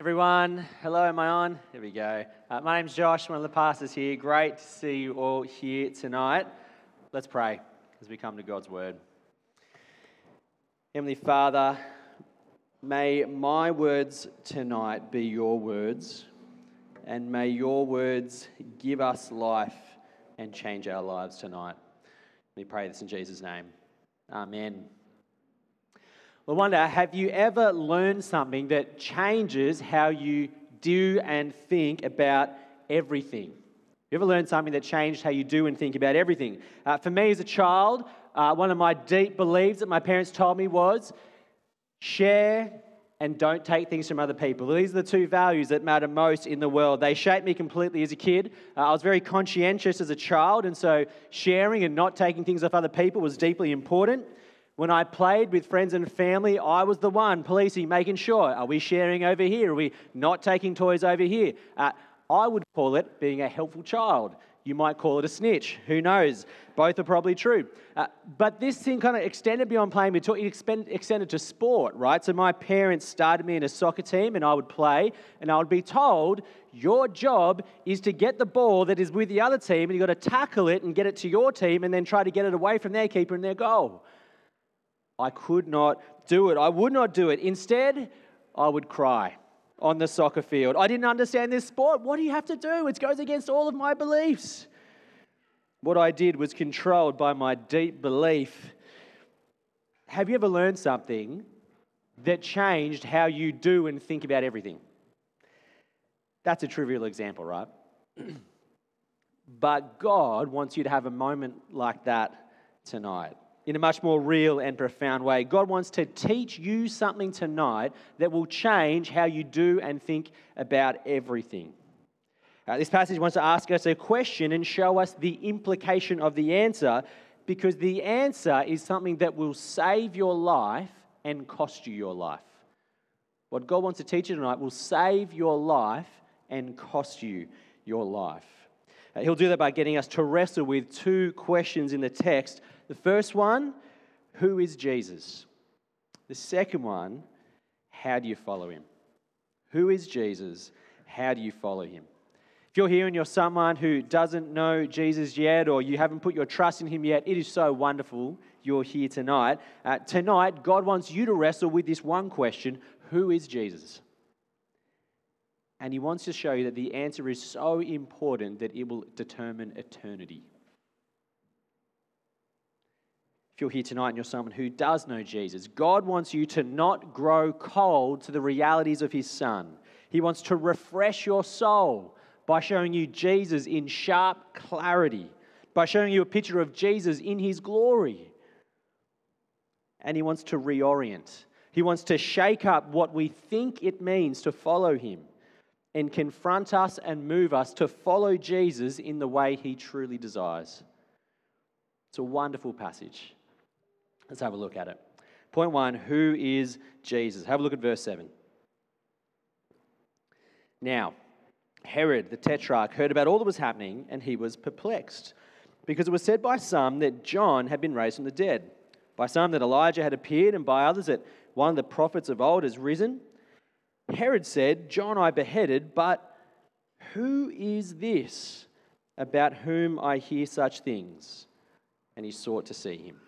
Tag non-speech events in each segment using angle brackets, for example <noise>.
Everyone, hello, am I on? There we go. Uh, my name's Josh, one of the pastors here. Great to see you all here tonight. Let's pray as we come to God's word. Heavenly Father, may my words tonight be your words, and may your words give us life and change our lives tonight. We pray this in Jesus' name. Amen. Wonder, have you ever learned something that changes how you do and think about everything? You ever learned something that changed how you do and think about everything? Uh, for me as a child, uh, one of my deep beliefs that my parents told me was share and don't take things from other people. These are the two values that matter most in the world. They shaped me completely as a kid. Uh, I was very conscientious as a child, and so sharing and not taking things off other people was deeply important. When I played with friends and family, I was the one policing, making sure are we sharing over here? Are we not taking toys over here? Uh, I would call it being a helpful child. You might call it a snitch. Who knows? Both are probably true. Uh, but this thing kind of extended beyond playing. It extended to sport, right? So my parents started me in a soccer team, and I would play, and I would be told, your job is to get the ball that is with the other team, and you've got to tackle it and get it to your team, and then try to get it away from their keeper and their goal. I could not do it. I would not do it. Instead, I would cry on the soccer field. I didn't understand this sport. What do you have to do? It goes against all of my beliefs. What I did was controlled by my deep belief. Have you ever learned something that changed how you do and think about everything? That's a trivial example, right? <clears throat> but God wants you to have a moment like that tonight in a much more real and profound way. God wants to teach you something tonight that will change how you do and think about everything. Uh, this passage wants to ask us a question and show us the implication of the answer because the answer is something that will save your life and cost you your life. What God wants to teach you tonight will save your life and cost you your life. Uh, he'll do that by getting us to wrestle with two questions in the text the first one, who is Jesus? The second one, how do you follow him? Who is Jesus? How do you follow him? If you're here and you're someone who doesn't know Jesus yet, or you haven't put your trust in him yet, it is so wonderful you're here tonight. Uh, tonight, God wants you to wrestle with this one question Who is Jesus? And he wants to show you that the answer is so important that it will determine eternity. If you're here tonight and you're someone who does know Jesus, God wants you to not grow cold to the realities of His Son. He wants to refresh your soul by showing you Jesus in sharp clarity, by showing you a picture of Jesus in His glory. And He wants to reorient. He wants to shake up what we think it means to follow Him and confront us and move us to follow Jesus in the way He truly desires. It's a wonderful passage. Let's have a look at it. Point one Who is Jesus? Have a look at verse 7. Now, Herod the Tetrarch heard about all that was happening, and he was perplexed, because it was said by some that John had been raised from the dead, by some that Elijah had appeared, and by others that one of the prophets of old has risen. Herod said, John I beheaded, but who is this about whom I hear such things? And he sought to see him.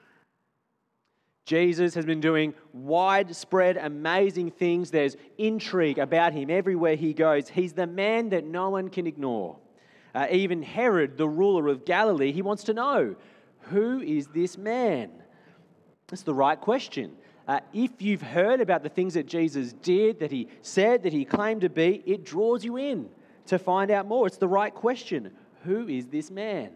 Jesus has been doing widespread, amazing things. There's intrigue about him everywhere he goes. He's the man that no one can ignore. Uh, even Herod, the ruler of Galilee, he wants to know who is this man? That's the right question. Uh, if you've heard about the things that Jesus did, that he said, that he claimed to be, it draws you in to find out more. It's the right question. Who is this man?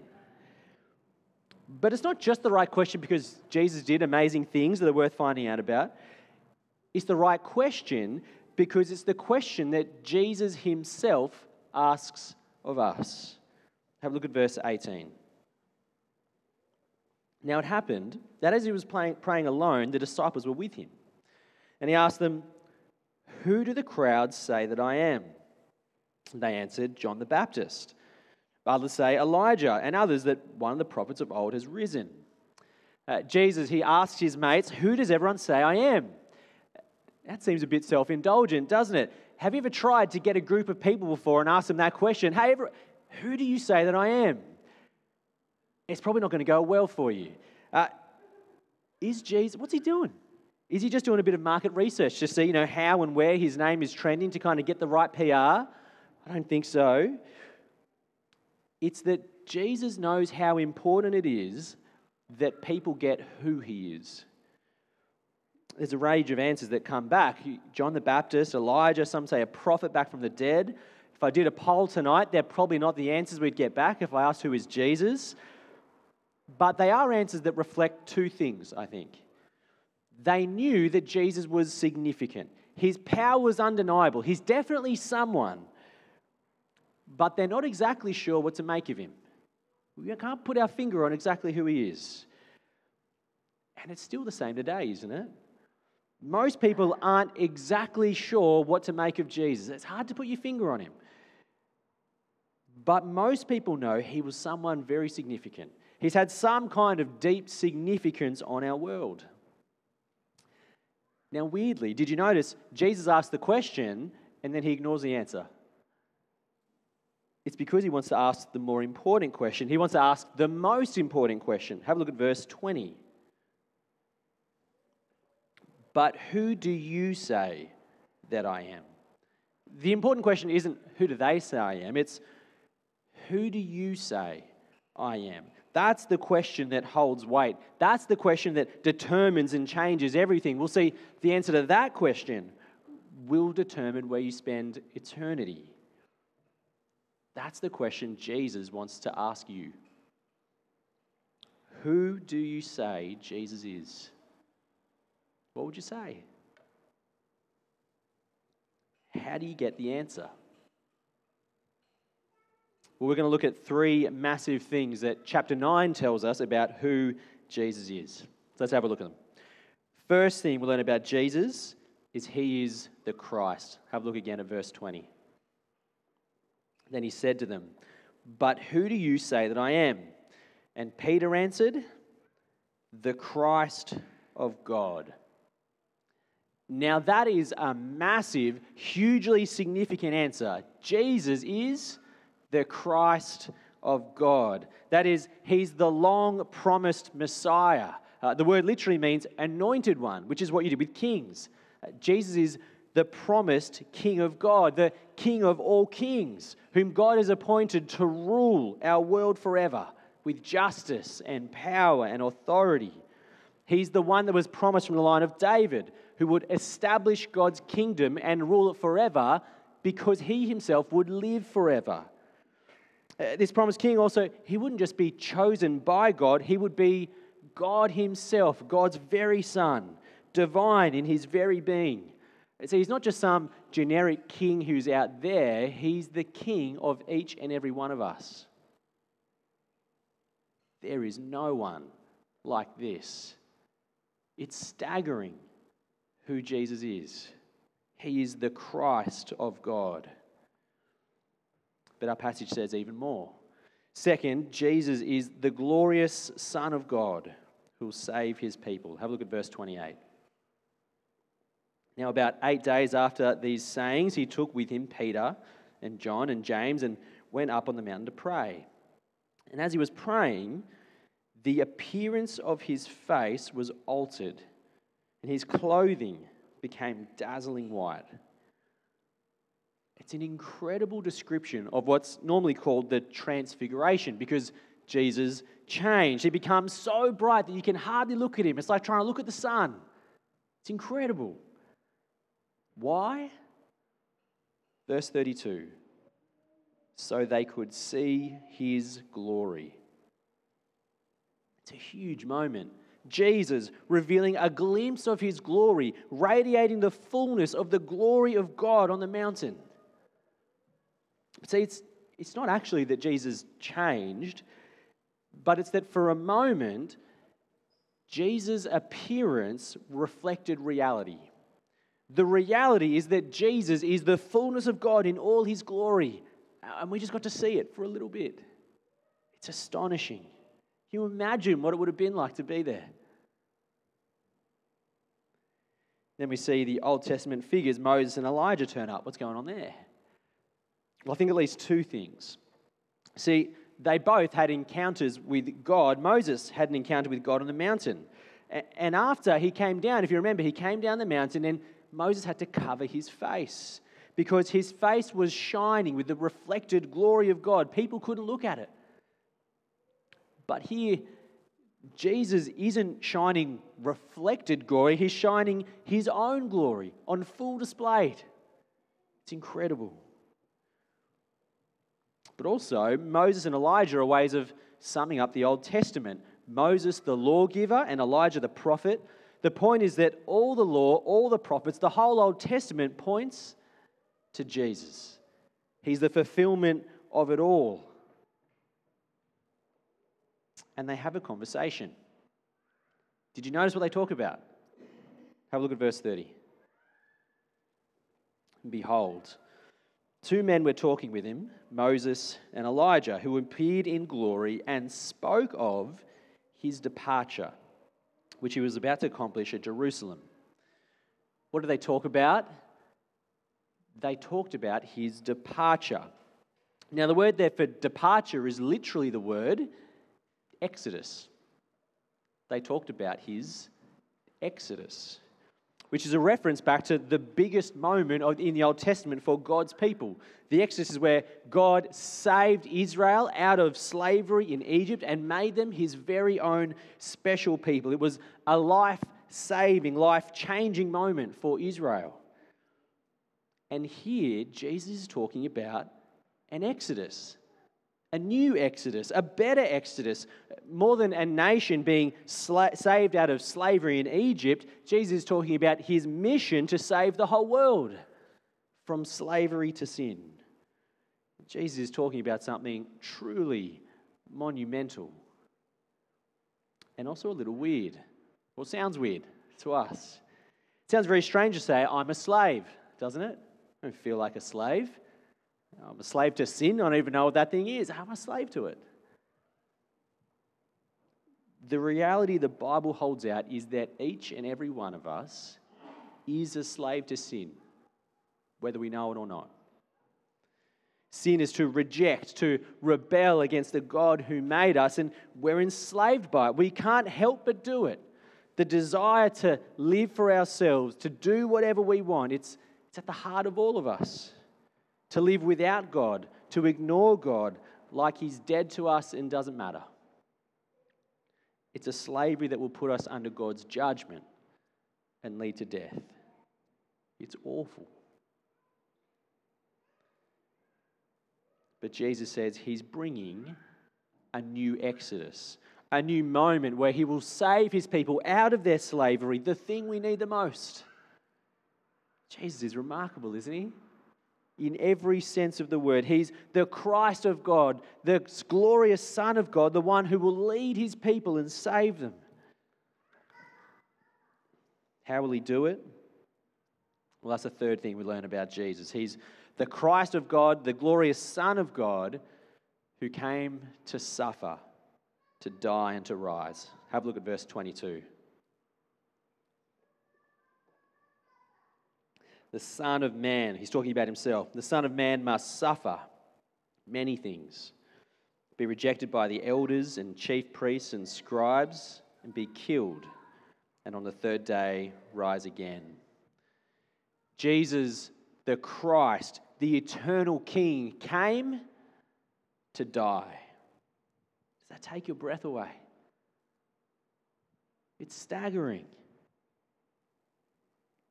But it's not just the right question because Jesus did amazing things that are worth finding out about. It's the right question because it's the question that Jesus himself asks of us. Have a look at verse 18. Now it happened that as he was praying alone, the disciples were with him. And he asked them, Who do the crowds say that I am? And They answered, John the Baptist. Others say Elijah, and others that one of the prophets of old has risen. Uh, Jesus, he asks his mates, Who does everyone say I am? That seems a bit self indulgent, doesn't it? Have you ever tried to get a group of people before and ask them that question? Hey, ever, who do you say that I am? It's probably not going to go well for you. Uh, is Jesus, what's he doing? Is he just doing a bit of market research to see, you know, how and where his name is trending to kind of get the right PR? I don't think so. It's that Jesus knows how important it is that people get who he is. There's a range of answers that come back. John the Baptist, Elijah, some say a prophet back from the dead. If I did a poll tonight, they're probably not the answers we'd get back if I asked who is Jesus. But they are answers that reflect two things, I think. They knew that Jesus was significant, his power was undeniable, he's definitely someone, but they're not exactly sure what to make of him. We can't put our finger on exactly who he is. And it's still the same today, isn't it? Most people aren't exactly sure what to make of Jesus. It's hard to put your finger on him. But most people know he was someone very significant. He's had some kind of deep significance on our world. Now, weirdly, did you notice Jesus asked the question and then he ignores the answer? It's because he wants to ask the more important question. He wants to ask the most important question. Have a look at verse 20. But who do you say that I am? The important question isn't who do they say I am, it's who do you say I am? That's the question that holds weight. That's the question that determines and changes everything. We'll see the answer to that question will determine where you spend eternity. That's the question Jesus wants to ask you. Who do you say Jesus is? What would you say? How do you get the answer? Well, we're going to look at three massive things that chapter 9 tells us about who Jesus is. So let's have a look at them. First thing we learn about Jesus is he is the Christ. Have a look again at verse 20. Then he said to them, But who do you say that I am? And Peter answered, The Christ of God. Now, that is a massive, hugely significant answer. Jesus is the Christ of God. That is, he's the long promised Messiah. Uh, the word literally means anointed one, which is what you did with kings. Uh, Jesus is the promised King of God, the King of all kings, whom God has appointed to rule our world forever with justice and power and authority. He's the one that was promised from the line of David, who would establish God's kingdom and rule it forever because he himself would live forever. Uh, this promised king also, he wouldn't just be chosen by God, he would be God himself, God's very son, divine in his very being. So he's not just some generic king who's out there, he's the king of each and every one of us. There is no one like this. It's staggering who Jesus is. He is the Christ of God. But our passage says even more. Second, Jesus is the glorious Son of God who will save his people. Have a look at verse 28. Now, about eight days after these sayings, he took with him Peter and John and James and went up on the mountain to pray. And as he was praying, the appearance of his face was altered, and his clothing became dazzling white. It's an incredible description of what's normally called the transfiguration because Jesus changed. He becomes so bright that you can hardly look at him. It's like trying to look at the sun. It's incredible. Why? Verse 32 so they could see his glory. It's a huge moment. Jesus revealing a glimpse of his glory, radiating the fullness of the glory of God on the mountain. See, it's, it's not actually that Jesus changed, but it's that for a moment, Jesus' appearance reflected reality. The reality is that Jesus is the fullness of God in all his glory. And we just got to see it for a little bit. It's astonishing. Can you imagine what it would have been like to be there? Then we see the Old Testament figures, Moses and Elijah, turn up. What's going on there? Well, I think at least two things. See, they both had encounters with God. Moses had an encounter with God on the mountain. And after he came down, if you remember, he came down the mountain and Moses had to cover his face because his face was shining with the reflected glory of God. People couldn't look at it. But here, Jesus isn't shining reflected glory, he's shining his own glory on full display. It's incredible. But also, Moses and Elijah are ways of summing up the Old Testament. Moses, the lawgiver, and Elijah, the prophet. The point is that all the law, all the prophets, the whole Old Testament points to Jesus. He's the fulfillment of it all. And they have a conversation. Did you notice what they talk about? Have a look at verse 30. Behold, two men were talking with him, Moses and Elijah, who appeared in glory and spoke of his departure, which he was about to accomplish at Jerusalem. What did they talk about? They talked about his departure. Now, the word there for departure is literally the word Exodus. They talked about his Exodus which is a reference back to the biggest moment in the Old Testament for God's people. The Exodus is where God saved Israel out of slavery in Egypt and made them his very own special people. It was a life saving, life changing moment for Israel. And here, Jesus is talking about an Exodus a new exodus, a better exodus. More than a nation being sla- saved out of slavery in Egypt, Jesus is talking about his mission to save the whole world from slavery to sin. Jesus is talking about something truly monumental and also a little weird. Well, sounds weird to us. It sounds very strange to say, I'm a slave, doesn't it? I don't feel like a slave. I'm a slave to sin. I don't even know what that thing is. I'm a slave to it. The reality the Bible holds out is that each and every one of us is a slave to sin, whether we know it or not. Sin is to reject, to rebel against the God who made us, and we're enslaved by it. We can't help but do it. The desire to live for ourselves, to do whatever we want, it's, it's at the heart of all of us to live without God, to ignore God like He's dead to us and doesn't matter. It's a slavery that will put us under God's judgment and lead to death. It's awful. But Jesus says He's bringing a new exodus, a new moment where He will save His people out of their slavery, the thing we need the most. Jesus is remarkable, isn't He? In every sense of the word. He's the Christ of God, the glorious Son of God, the one who will lead his people and save them. How will he do it? Well, that's the third thing we learn about Jesus. He's the Christ of God, the glorious Son of God, who came to suffer, to die, and to rise. Have a look at verse 22. The Son of Man, he's talking about himself, the Son of Man must suffer many things, be rejected by the elders and chief priests and scribes, and be killed, and on the third day rise again. Jesus, the Christ, the eternal King, came to die. Does that take your breath away? It's staggering.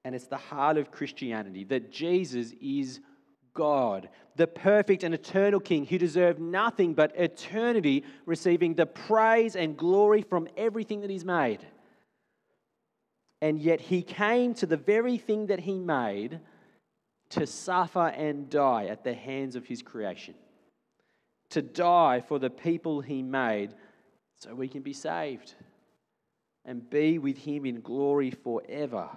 And it's the heart of Christianity that Jesus is God, the perfect and eternal King who deserved nothing but eternity, receiving the praise and glory from everything that He's made. And yet He came to the very thing that He made to suffer and die at the hands of His creation, to die for the people He made so we can be saved and be with Him in glory forever.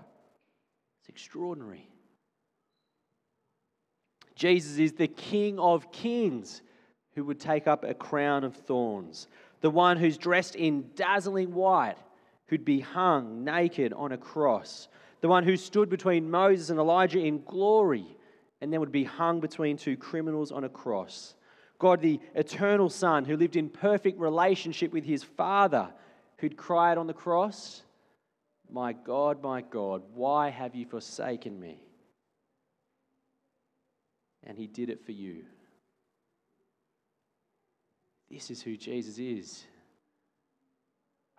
It's extraordinary. Jesus is the King of kings who would take up a crown of thorns, the one who's dressed in dazzling white, who'd be hung naked on a cross, the one who stood between Moses and Elijah in glory and then would be hung between two criminals on a cross. God, the eternal Son, who lived in perfect relationship with his Father, who'd cried on the cross, My God, my God, why have you forsaken me? And he did it for you. This is who Jesus is.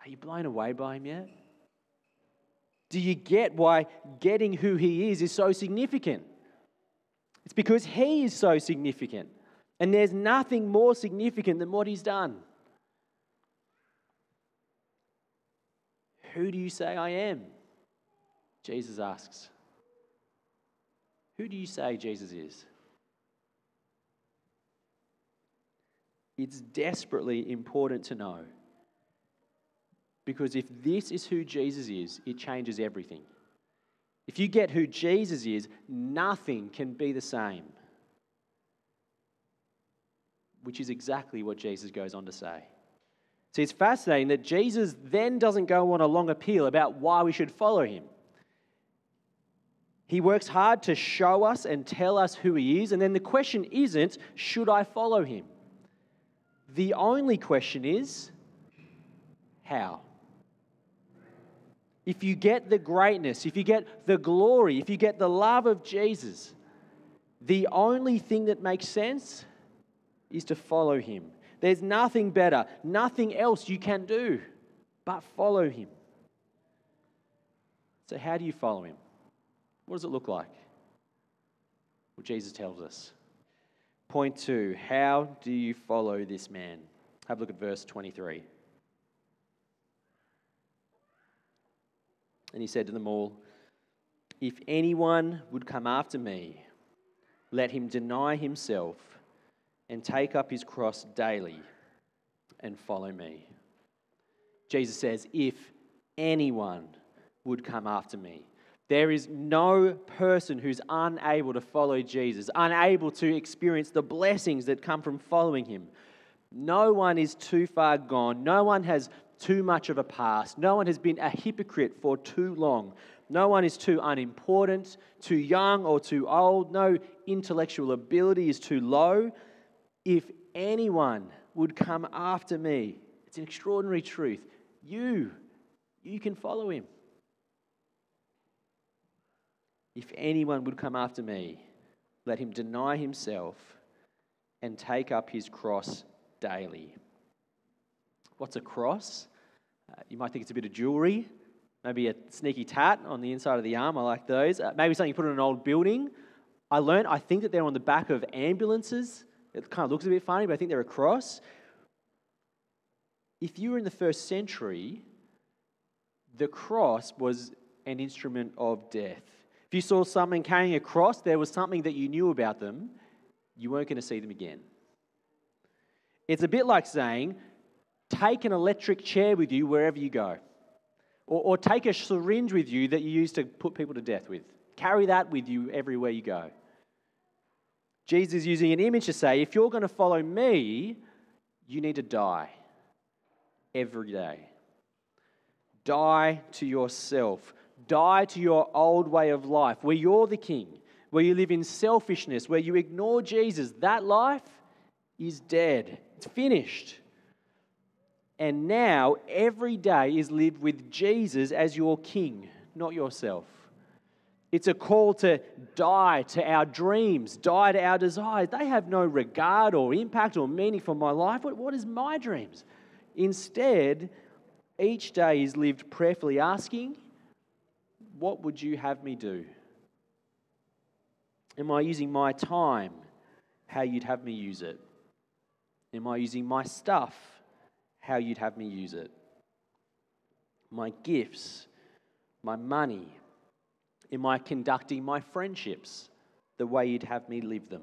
Are you blown away by him yet? Do you get why getting who he is is so significant? It's because he is so significant. And there's nothing more significant than what he's done. Who do you say I am? Jesus asks. Who do you say Jesus is? It's desperately important to know. Because if this is who Jesus is, it changes everything. If you get who Jesus is, nothing can be the same. Which is exactly what Jesus goes on to say. See, it's fascinating that Jesus then doesn't go on a long appeal about why we should follow him. He works hard to show us and tell us who he is, and then the question isn't, should I follow him? The only question is, how? if you get the greatness, if you get the glory, if you get the love of Jesus, the only thing that makes sense is to follow him. There's nothing better, nothing else you can do but follow him. So, how do you follow him? What does it look like? Well, Jesus tells us. Point two How do you follow this man? Have a look at verse 23. And he said to them all, If anyone would come after me, let him deny himself and take up his cross daily and follow me. Jesus says, If anyone would come after me, there is no person who's unable to follow Jesus, unable to experience the blessings that come from following him. No one is too far gone. No one has too much of a past. No one has been a hypocrite for too long. No one is too unimportant, too young, or too old. No intellectual ability is too low. If anyone would come after me, it's an extraordinary truth. You, you can follow him. If anyone would come after me, let him deny himself and take up his cross daily. What's a cross? Uh, you might think it's a bit of jewelry, maybe a sneaky tat on the inside of the arm. I like those. Uh, maybe something you put on an old building. I learned, I think that they're on the back of ambulances. It kind of looks a bit funny, but I think they're a cross. If you were in the first century, the cross was an instrument of death. If you saw someone carrying a cross, there was something that you knew about them, you weren't going to see them again. It's a bit like saying, Take an electric chair with you wherever you go. Or, or take a syringe with you that you use to put people to death with. Carry that with you everywhere you go. Jesus is using an image to say, if you're going to follow me, you need to die every day. Die to yourself. Die to your old way of life where you're the king, where you live in selfishness, where you ignore Jesus. That life is dead, it's finished. And now every day is lived with Jesus as your king, not yourself. It's a call to die to our dreams, die to our desires. They have no regard or impact or meaning for my life. What, what is my dreams? Instead, each day is lived prayerfully asking, What would you have me do? Am I using my time how you'd have me use it? Am I using my stuff how you'd have me use it. My gifts, my money, am I conducting my friendships the way you'd have me live them?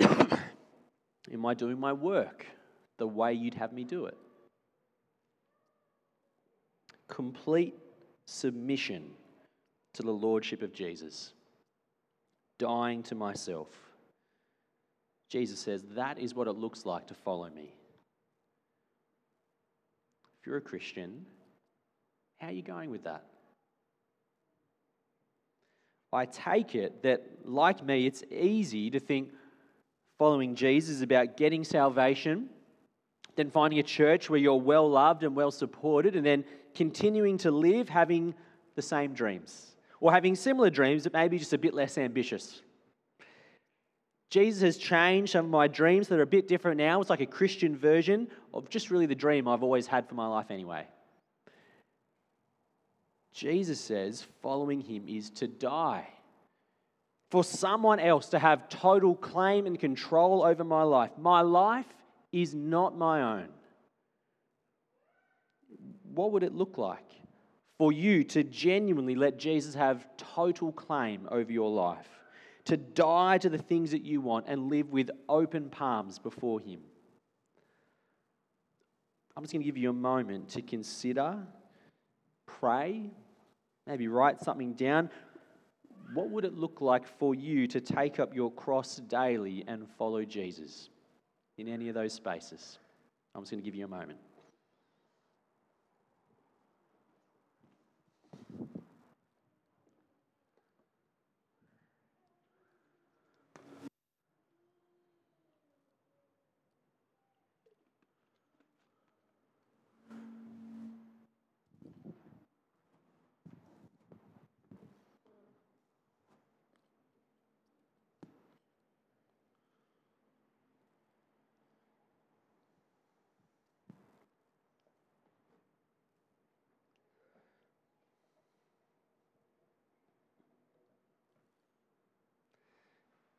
<coughs> am I doing my work the way you'd have me do it? Complete submission to the Lordship of Jesus, dying to myself. Jesus says that is what it looks like to follow me. If you're a Christian, how are you going with that? I take it that, like me, it's easy to think following Jesus is about getting salvation, then finding a church where you're well loved and well supported, and then continuing to live having the same dreams or having similar dreams, but maybe just a bit less ambitious. Jesus has changed some of my dreams that are a bit different now. It's like a Christian version of just really the dream I've always had for my life anyway. Jesus says following him is to die. For someone else to have total claim and control over my life. My life is not my own. What would it look like for you to genuinely let Jesus have total claim over your life? To die to the things that you want and live with open palms before Him? I'm just going to give you a moment to consider, pray, Maybe write something down. What would it look like for you to take up your cross daily and follow Jesus in any of those spaces? I'm just going to give you a moment.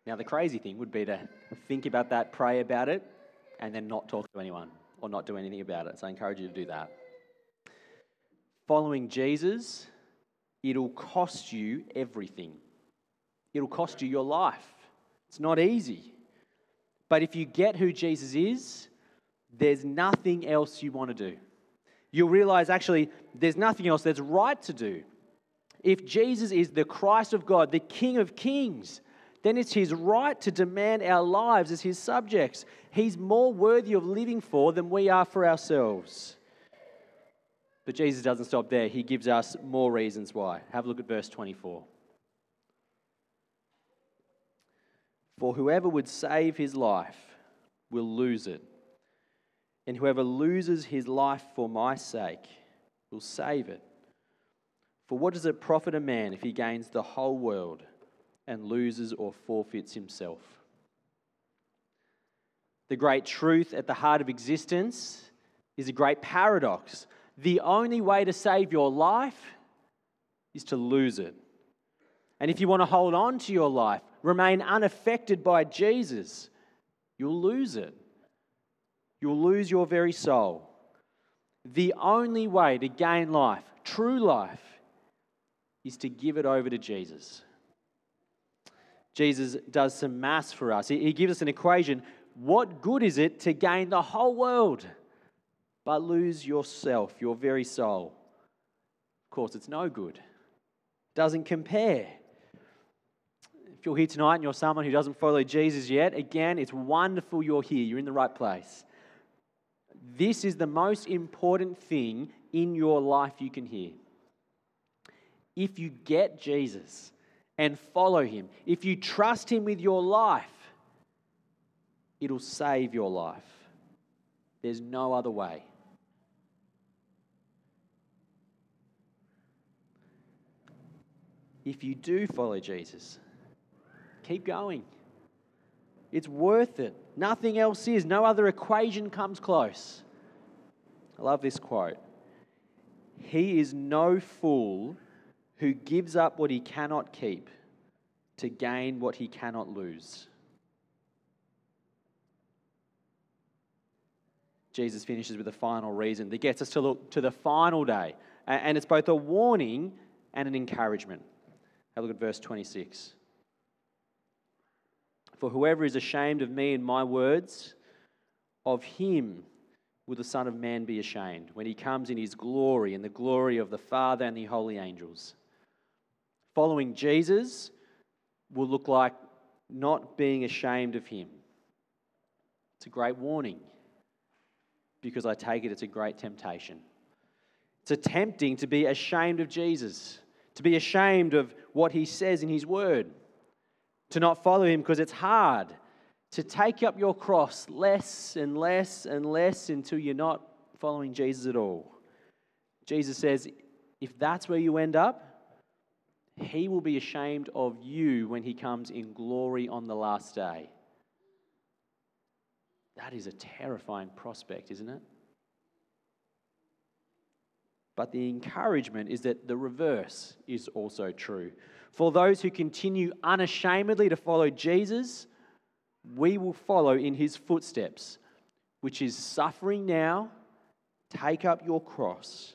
Now, the crazy thing would be to think about that, pray about it, and then not talk to anyone or not do anything about it. So I encourage you to do that. Following Jesus, it'll cost you everything, it'll cost you your life. It's not easy. But if you get who Jesus is, there's nothing else you want to do. You'll realize actually there's nothing else that's right to do. If Jesus is the Christ of God, the King of Kings, then it's his right to demand our lives as his subjects. He's more worthy of living for than we are for ourselves. But Jesus doesn't stop there. He gives us more reasons why. Have a look at verse 24. For whoever would save his life will lose it, and whoever loses his life for my sake will save it. For what does it profit a man if he gains the whole world? And loses or forfeits himself. The great truth at the heart of existence is a great paradox. The only way to save your life is to lose it. And if you want to hold on to your life, remain unaffected by Jesus, you'll lose it. You'll lose your very soul. The only way to gain life, true life, is to give it over to Jesus. Jesus does some maths for us. He, gives us an equation. What good is it to gain the whole world but lose yourself, your very soul? Of course, it's no good. Doesn't compare. If you're here tonight and you're someone who doesn't follow Jesus yet, again, it's wonderful you're here. You're in the right place. This is the most important thing in your life you can hear. If you get Jesus, and follow him, if you trust him with your life, it'll save your life. There's no other way. If you do follow Jesus, keep going. It's worth it. Nothing else is. No other equation comes close. I love this quote. He is no fool who gives up what he cannot keep to gain what he cannot lose. Jesus finishes with a final reason that gets us to look to the final day. And it's both a warning and an encouragement. Have a look at verse 26. For whoever is ashamed of me and my words, of him will the Son of Man be ashamed when he comes in his glory and the glory of the Father and the holy angels. Following Jesus will look like not being ashamed of him. It's a great warning because I take it it's a great temptation. It's a tempting to be ashamed of Jesus, to be ashamed of what he says in his word, to not follow him because it's hard, to take up your cross less and less and less until you're not following Jesus at all. Jesus says, if that's where you end up, he will be ashamed of you when he comes in glory on the last day. That is a terrifying prospect, isn't it? But the encouragement is that the reverse is also true. For those who continue unashamedly to follow Jesus, we will follow in his footsteps, which is suffering now, take up your cross,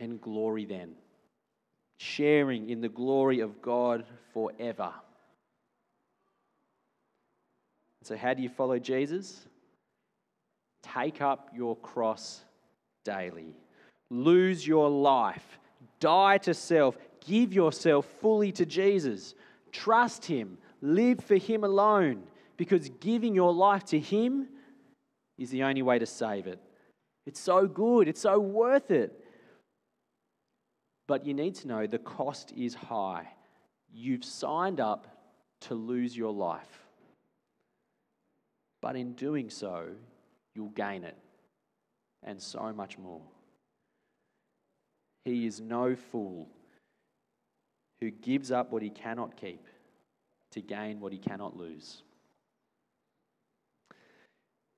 and glory then, sharing in the glory of God forever. So, how do you follow Jesus? Take up your cross daily. Lose your life. Die to self. Give yourself fully to Jesus. Trust Him. Live for Him alone because giving your life to Him is the only way to save it. It's so good. It's so worth it. But you need to know the cost is high. You've signed up to lose your life. But in doing so, you'll gain it and so much more. He is no fool who gives up what he cannot keep to gain what he cannot lose.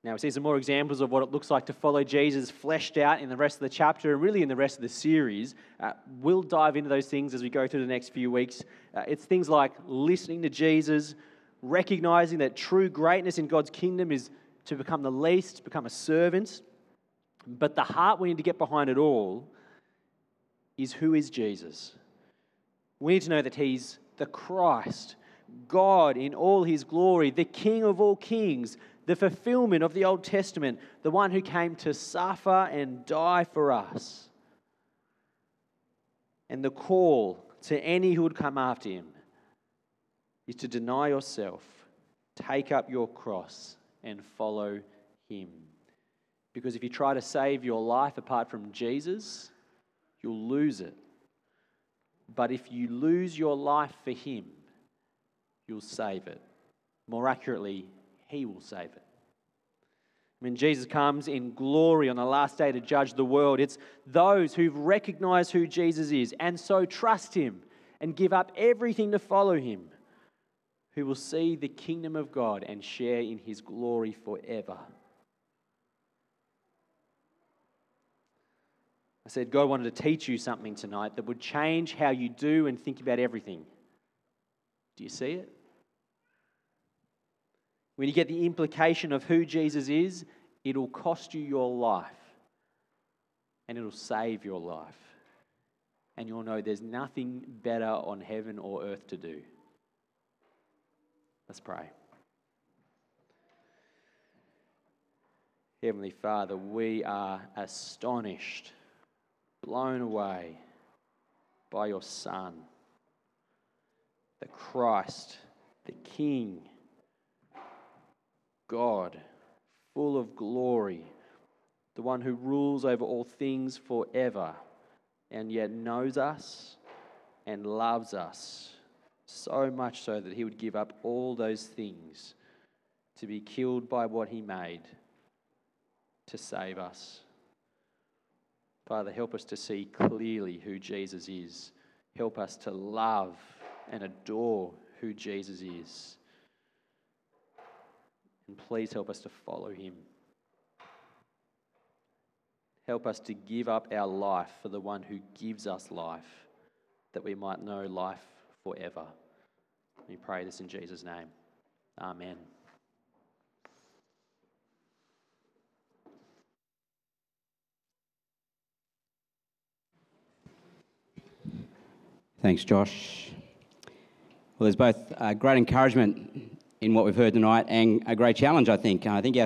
Now, we see some more examples of what it looks like to follow Jesus fleshed out in the rest of the chapter and really in the rest of the series. Uh, we'll dive into those things as we go through the next few weeks. Uh, it's things like listening to Jesus, recognizing that true greatness in God's kingdom is to become the least, become a servant. But the heart we need to get behind it all is who is Jesus? We need to know that he's the Christ, God in all his glory, the King of all kings, the fulfillment of the Old Testament, the one who came to suffer and die for us. And the call to any who would come after him is to deny yourself, take up your cross, and follow him. Because if you try to save your life apart from Jesus, you'll lose it. But if you lose your life for him, you'll save it. More accurately, he will save it. When Jesus comes in glory on the last day to judge the world, it's those who've recognized who Jesus is and so trust him and give up everything to follow him who will see the kingdom of God and share in his glory forever. I said, God wanted to teach you something tonight that would change how you do and think about everything. Do you see it? When you get the implication of who Jesus is, it'll cost you your life and it'll save your life. And you'll know there's nothing better on heaven or earth to do. Let's pray. Heavenly Father, we are astonished, blown away by your Son, the Christ, the King, God, full of glory, the one who rules over all things forever, and yet knows us and loves us so much so that he would give up all those things to be killed by what he made to save us. Father, help us to see clearly who Jesus is. Help us to love and adore who Jesus is. And please help us to follow him. Help us to give up our life for the one who gives us life, that we might know life forever. We pray this in Jesus' name. Amen. Thanks, Josh. Well, there's both a great encouragement in what we've heard tonight and a great challenge, I think. I think our